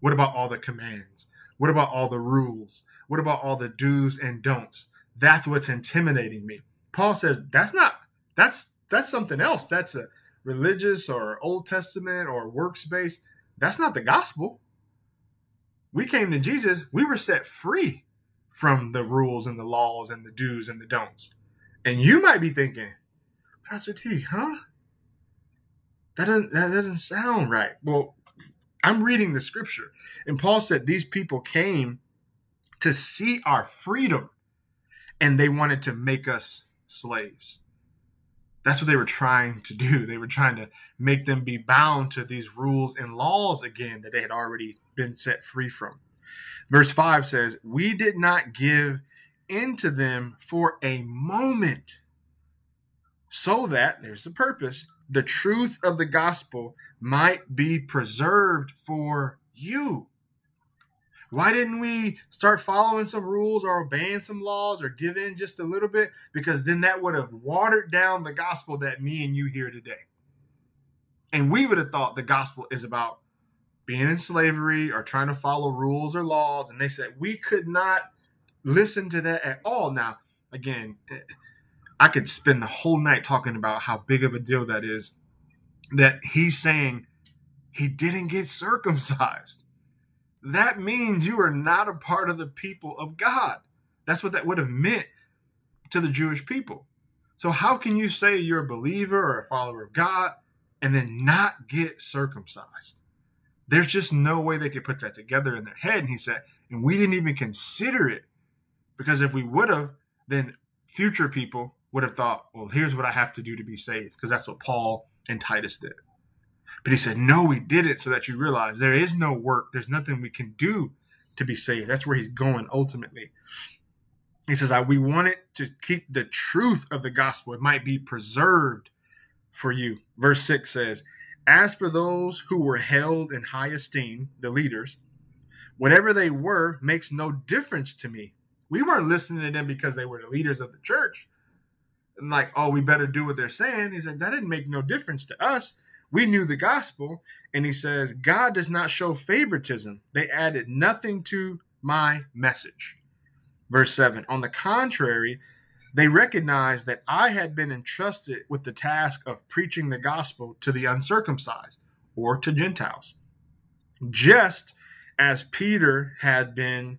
Speaker 1: What about all the commands? What about all the rules? What about all the do's and don'ts? That's what's intimidating me. Paul says that's not that's that's something else. That's a religious or Old Testament or works based. That's not the gospel. We came to Jesus, we were set free from the rules and the laws and the do's and the don'ts. And you might be thinking, Pastor T, huh? That doesn't that doesn't sound right. Well, I'm reading the scripture. And Paul said these people came to see our freedom and they wanted to make us slaves. That's what they were trying to do. They were trying to make them be bound to these rules and laws again that they had already been set free from. Verse 5 says, We did not give into them for a moment, so that, there's the purpose, the truth of the gospel might be preserved for you. Why didn't we start following some rules or obeying some laws or give in just a little bit? Because then that would have watered down the gospel that me and you hear today. And we would have thought the gospel is about being in slavery or trying to follow rules or laws. And they said we could not listen to that at all. Now, again, I could spend the whole night talking about how big of a deal that is that he's saying he didn't get circumcised that means you are not a part of the people of God. That's what that would have meant to the Jewish people. So, how can you say you're a believer or a follower of God and then not get circumcised. There's just no way they could put that together in their head. And he said, and we didn't even consider it because if we would have, then future people would have thought, well, here's what I have to do to be saved, because that's what Paul and Titus did. But he said, no, we did it so that you realize there is no work, there's nothing we can do to be saved. That's where he's going ultimately. He says, I, we want it to keep the truth of the gospel, it might be preserved for you. Verse 6 says, As for those who were held in high esteem, the leaders, whatever they were makes no difference to me. We weren't listening to them because they were the leaders of the church. And like, oh, we better do what they're saying. He said, that didn't make no difference to us. We knew the gospel. And he says, God does not show favoritism. They added nothing to my message. Verse 7 On the contrary, they recognized that I had been entrusted with the task of preaching the gospel to the uncircumcised or to Gentiles, just as Peter had been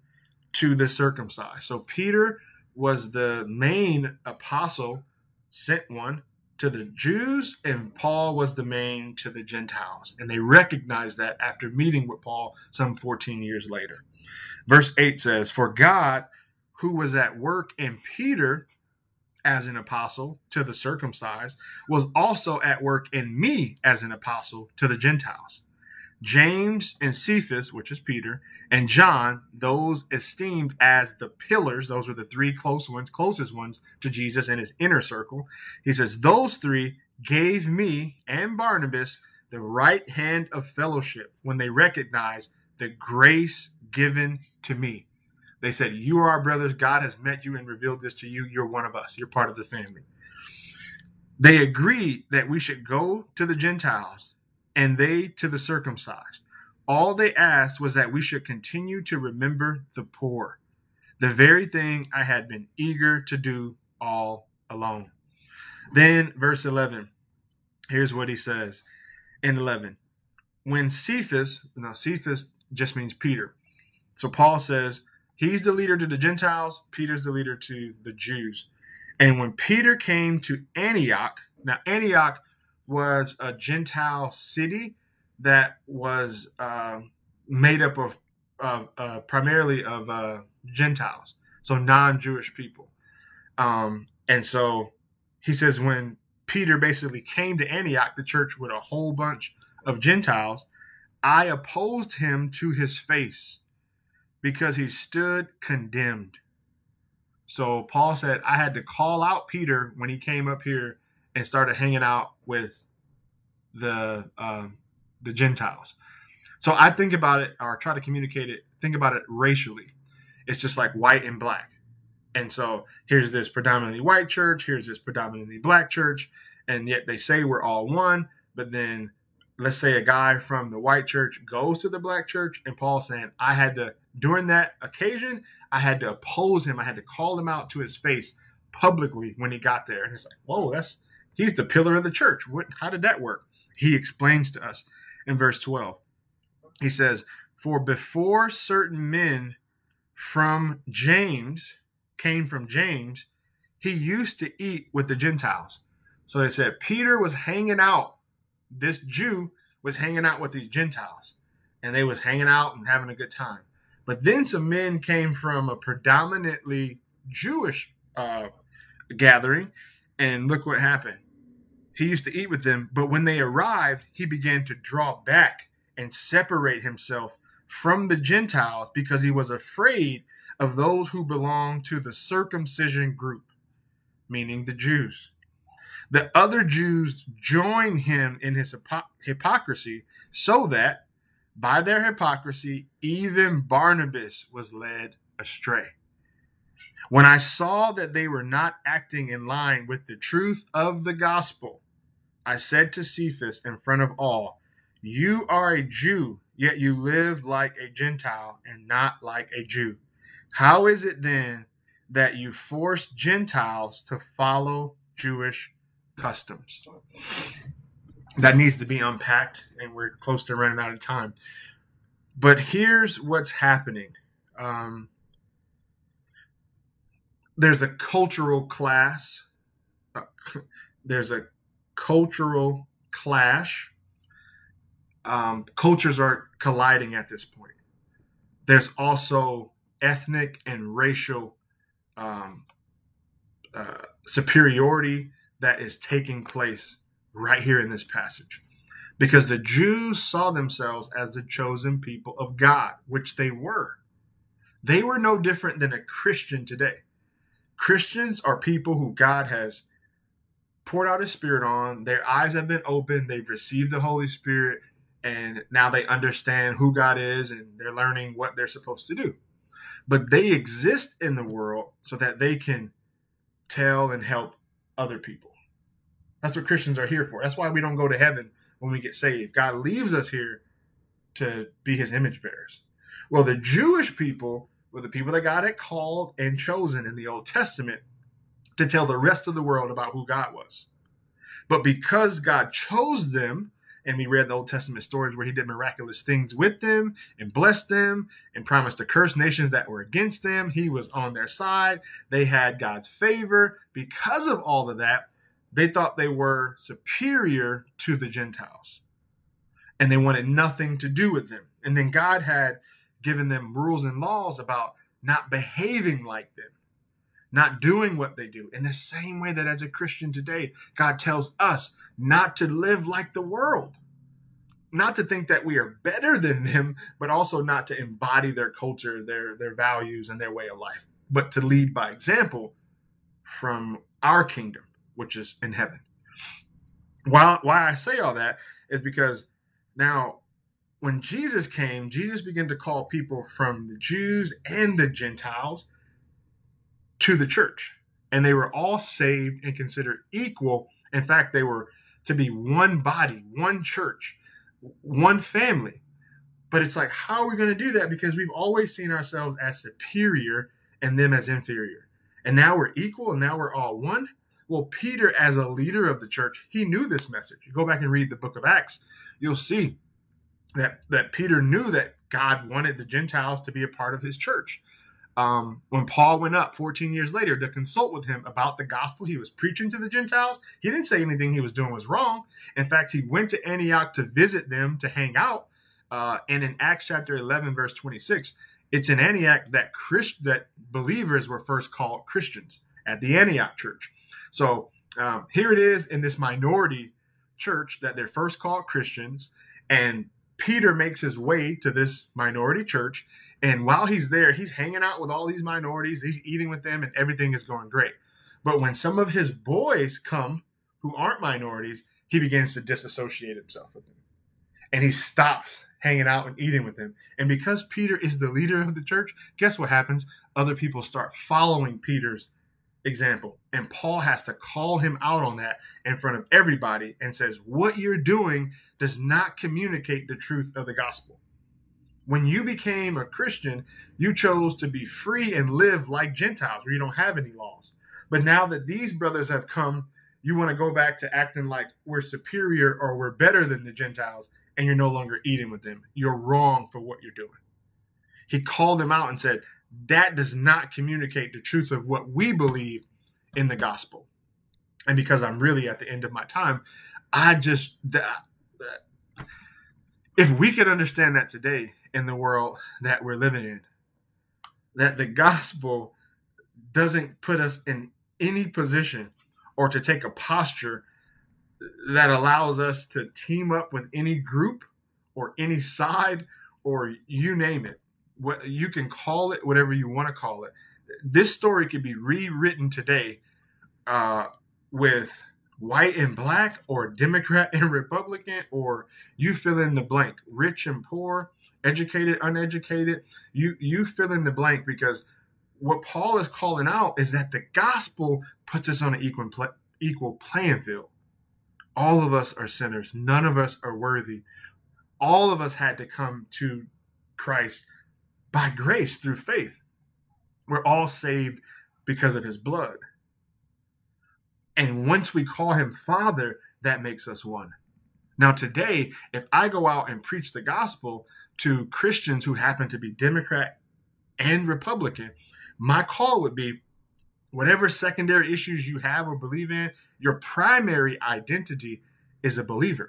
Speaker 1: to the circumcised. So Peter was the main apostle, sent one to the Jews, and Paul was the main to the Gentiles. And they recognized that after meeting with Paul some 14 years later. Verse 8 says, For God, who was at work in Peter as an apostle to the circumcised, was also at work in me as an apostle to the Gentiles. James and Cephas, which is Peter, and John, those esteemed as the pillars, those are the three close ones, closest ones to Jesus in his inner circle. He says, Those three gave me and Barnabas the right hand of fellowship when they recognized the grace given to me. They said, You are our brothers. God has met you and revealed this to you. You're one of us. You're part of the family. They agreed that we should go to the Gentiles and they to the circumcised. All they asked was that we should continue to remember the poor, the very thing I had been eager to do all alone. Then, verse 11, here's what he says in 11. When Cephas, now Cephas just means Peter. So Paul says, he's the leader to the Gentiles, Peter's the leader to the Jews. And when Peter came to Antioch, now Antioch was a Gentile city that was uh, made up of uh, uh, primarily of uh, Gentiles, so non-Jewish people. Um, and so he says when Peter basically came to Antioch, the church with a whole bunch of Gentiles, I opposed him to his face because he stood condemned. So Paul said I had to call out Peter when he came up here and started hanging out with the uh, the Gentiles. So I think about it or try to communicate it. Think about it racially. It's just like white and black. And so here's this predominantly white church. Here's this predominantly black church, and yet they say we're all one. But then let's say a guy from the white church goes to the black church, and Paul's saying, I had to during that occasion, I had to oppose him. I had to call him out to his face publicly when he got there. And it's like, whoa, that's he's the pillar of the church. What how did that work? He explains to us in verse 12. He says, For before certain men from James came from James, he used to eat with the Gentiles. So they said Peter was hanging out, this Jew was hanging out with these Gentiles, and they was hanging out and having a good time. But then some men came from a predominantly Jewish uh, gathering, and look what happened. He used to eat with them, but when they arrived, he began to draw back and separate himself from the Gentiles because he was afraid of those who belonged to the circumcision group, meaning the Jews. The other Jews joined him in his hypocrisy so that by their hypocrisy, even Barnabas was led astray. When I saw that they were not acting in line with the truth of the gospel, I said to Cephas in front of all, You are a Jew, yet you live like a Gentile and not like a Jew. How is it then that you force Gentiles to follow Jewish customs? That needs to be unpacked, and we're close to running out of time. But here's what's happening. Um, there's a cultural class. Uh, there's a cultural clash. Um, cultures are colliding at this point. There's also ethnic and racial um, uh, superiority that is taking place right here in this passage. Because the Jews saw themselves as the chosen people of God, which they were. They were no different than a Christian today. Christians are people who God has poured out his spirit on. Their eyes have been opened. They've received the Holy Spirit. And now they understand who God is and they're learning what they're supposed to do. But they exist in the world so that they can tell and help other people. That's what Christians are here for. That's why we don't go to heaven when we get saved. God leaves us here to be his image bearers. Well, the Jewish people were the people that God had called and chosen in the Old Testament to tell the rest of the world about who God was. But because God chose them, and we read the Old Testament stories where he did miraculous things with them and blessed them and promised to curse nations that were against them. He was on their side. They had God's favor. Because of all of that, they thought they were superior to the Gentiles. And they wanted nothing to do with them. And then God had given them rules and laws about not behaving like them not doing what they do. In the same way that as a Christian today, God tells us not to live like the world, not to think that we are better than them, but also not to embody their culture, their their values, and their way of life, but to lead by example from our kingdom, which is in heaven. Why why I say all that is because now when Jesus came, Jesus began to call people from the Jews and the Gentiles to the church. And they were all saved and considered equal. In fact, they were to be one body, one church, one family. But it's like, how are we going to do that? Because we've always seen ourselves as superior and them as inferior. And now we're equal and now we're all one. Well, Peter, as a leader of the church, he knew this message. You go back and read the book of Acts, you'll see that, that Peter knew that God wanted the Gentiles to be a part of his church um, when Paul went up 14 years later to consult with him about the gospel he was preaching to the Gentiles, he didn't say anything he was doing was wrong. In fact, he went to Antioch to visit them to hang out. Uh, and in Acts chapter 11, verse 26, it's in Antioch that Christ, that believers were first called Christians at the Antioch church. So um, here it is in this minority church that they're first called Christians, and Peter makes his way to this minority church and while he's there, he's hanging out with all these minorities, he's eating with them, and everything is going great. But when some of his boys come who aren't minorities, he begins to disassociate himself with them. And he stops hanging out and eating with them. And because Peter is the leader of the church, guess what happens? Other people start following Peter's example. And Paul has to call him out on that in front of everybody and says, What you're doing does not communicate the truth of the gospel. When you became a Christian, you chose to be free and live like Gentiles, where you don't have any laws. But now that these brothers have come, you want to go back to acting like we're superior or we're better than the Gentiles, and you're no longer eating with them. You're wrong for what you're doing. He called them out and said, That does not communicate the truth of what we believe in the gospel. And because I'm really at the end of my time, I just, if we could understand that today, in the world that we're living in. That the gospel doesn't put us in any position or to take a posture that allows us to team up with any group or any side or you name it. What you can call it whatever you want to call it. This story could be rewritten today uh, with white and black or Democrat and Republican or you fill in the blank, rich and poor, educated, uneducated, you you fill in the blank because what Paul is calling out is that the gospel puts us on an equal equal playing field. All of us are sinners. None of us are worthy. All of us had to come to Christ by grace through faith. We're all saved because of his blood. And once we call him Father, that makes us one. Now, today, if I go out and preach the gospel, to Christians who happen to be Democrat and Republican, my call would be whatever secondary issues you have or believe in, your primary identity is a believer.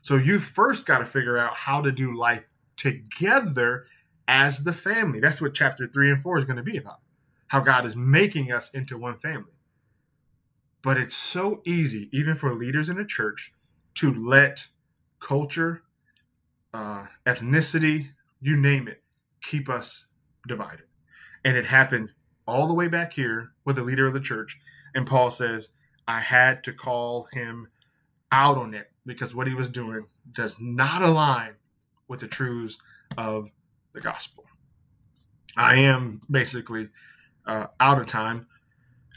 Speaker 1: So you first got to figure out how to do life together as the family. That's what chapter 3 and 4 is going to be about. How God is making us into one family. But it's so easy, even for leaders in a church, to let culture, uh, ethnicity, you name it, keep us divided. And it happened all the way back here with the leader of the church. And Paul says, I had to call him out on it because what he was doing does not align with the truths of the gospel. I am basically uh, out of time.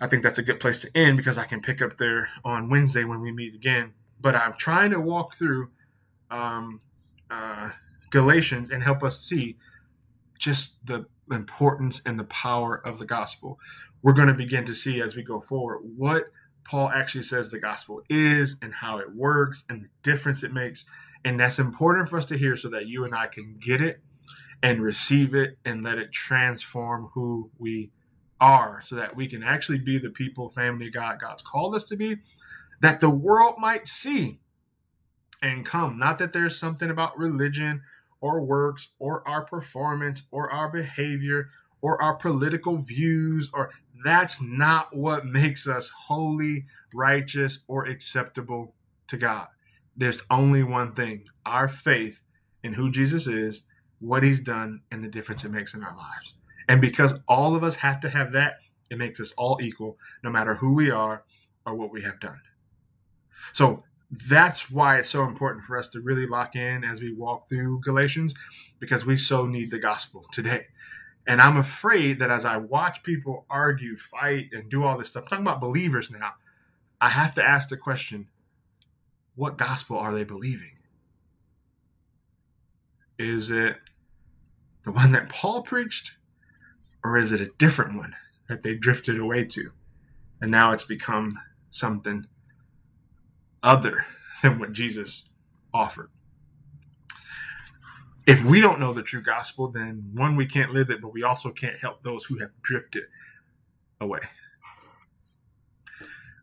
Speaker 1: I think that's a good place to end because I can pick up there on Wednesday when we meet again. But I'm trying to walk through um, uh, Galatians and help us see just the importance and the power of the gospel. We're going to begin to see as we go forward what Paul actually says the gospel is and how it works and the difference it makes. And that's important for us to hear so that you and I can get it and receive it and let it transform who we are so that we can actually be the people, family, God, God's called us to be, that the world might see and come. Not that there's something about religion or works or our performance or our behavior or our political views or that's not what makes us holy, righteous, or acceptable to God. There's only one thing our faith in who Jesus is, what he's done, and the difference it makes in our lives. And because all of us have to have that, it makes us all equal, no matter who we are or what we have done. So that's why it's so important for us to really lock in as we walk through Galatians, because we so need the gospel today. And I'm afraid that as I watch people argue, fight, and do all this stuff, talking about believers now, I have to ask the question what gospel are they believing? Is it the one that Paul preached, or is it a different one that they drifted away to? And now it's become something other than what Jesus offered if we don't know the true gospel, then one, we can't live it, but we also can't help those who have drifted away.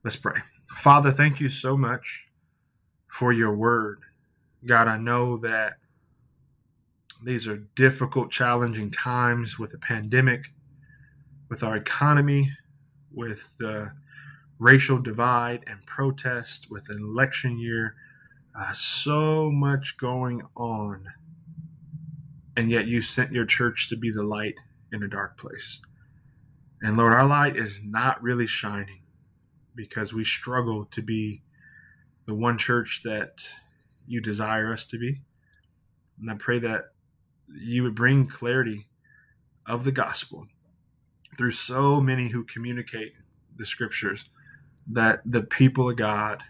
Speaker 1: Let's pray. Father, thank you so much for your word. God, I know that these are difficult, challenging times with the pandemic, with our economy, with the racial divide and protest, with an election year. Uh, so much going on and yet you sent your church to be the light in a dark place. And Lord, our light is not really shining because we struggle to be the one church that you desire us to be. And I pray that you would bring clarity of the gospel through so many who communicate the scriptures that the people of God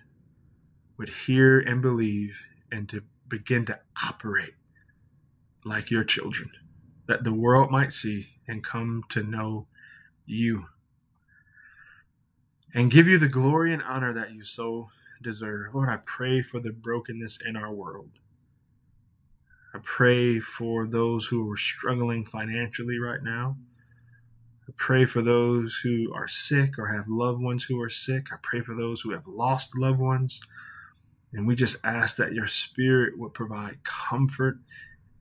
Speaker 1: would hear and believe and to begin to operate like your children, that the world might see and come to know you and give you the glory and honor that you so deserve. Lord, I pray for the brokenness in our world. I pray for those who are struggling financially right now. I pray for those who are sick or have loved ones who are sick. I pray for those who have lost loved ones. And we just ask that your spirit would provide comfort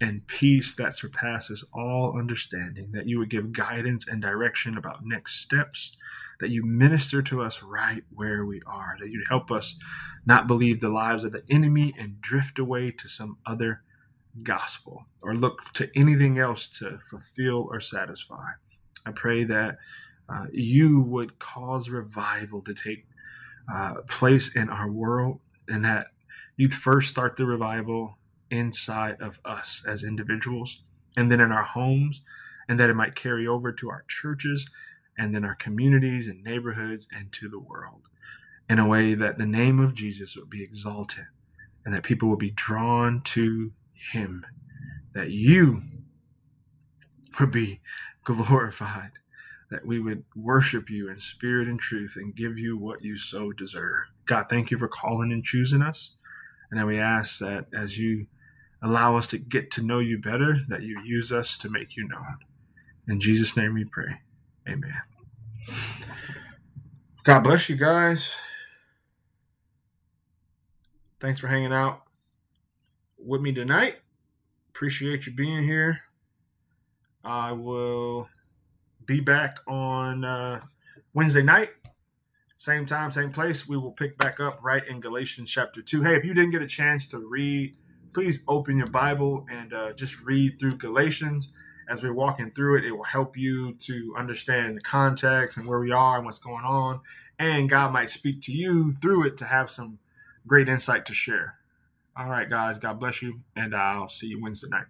Speaker 1: and peace that surpasses all understanding, that you would give guidance and direction about next steps, that you minister to us right where we are, that you'd help us not believe the lives of the enemy and drift away to some other gospel or look to anything else to fulfill or satisfy. I pray that uh, you would cause revival to take uh, place in our world and that you'd first start the revival inside of us as individuals and then in our homes, and that it might carry over to our churches and then our communities and neighborhoods and to the world in a way that the name of Jesus would be exalted and that people would be drawn to him, that you would be glorified, that we would worship you in spirit and truth and give you what you so deserve. God, thank you for calling and choosing us. And then we ask that as you allow us to get to know you better, that you use us to make you known. In Jesus' name we pray. Amen. God bless you guys. Thanks for hanging out with me tonight. Appreciate you being here. I will be back on uh, Wednesday night, same time, same place. We will pick back up right in Galatians chapter 2. Hey, if you didn't get a chance to read, please open your Bible and uh, just read through Galatians. As we're walking through it, it will help you to understand the context and where we are and what's going on. And God might speak to you through it to have some great insight to share. All right, guys, God bless you, and I'll see you Wednesday night.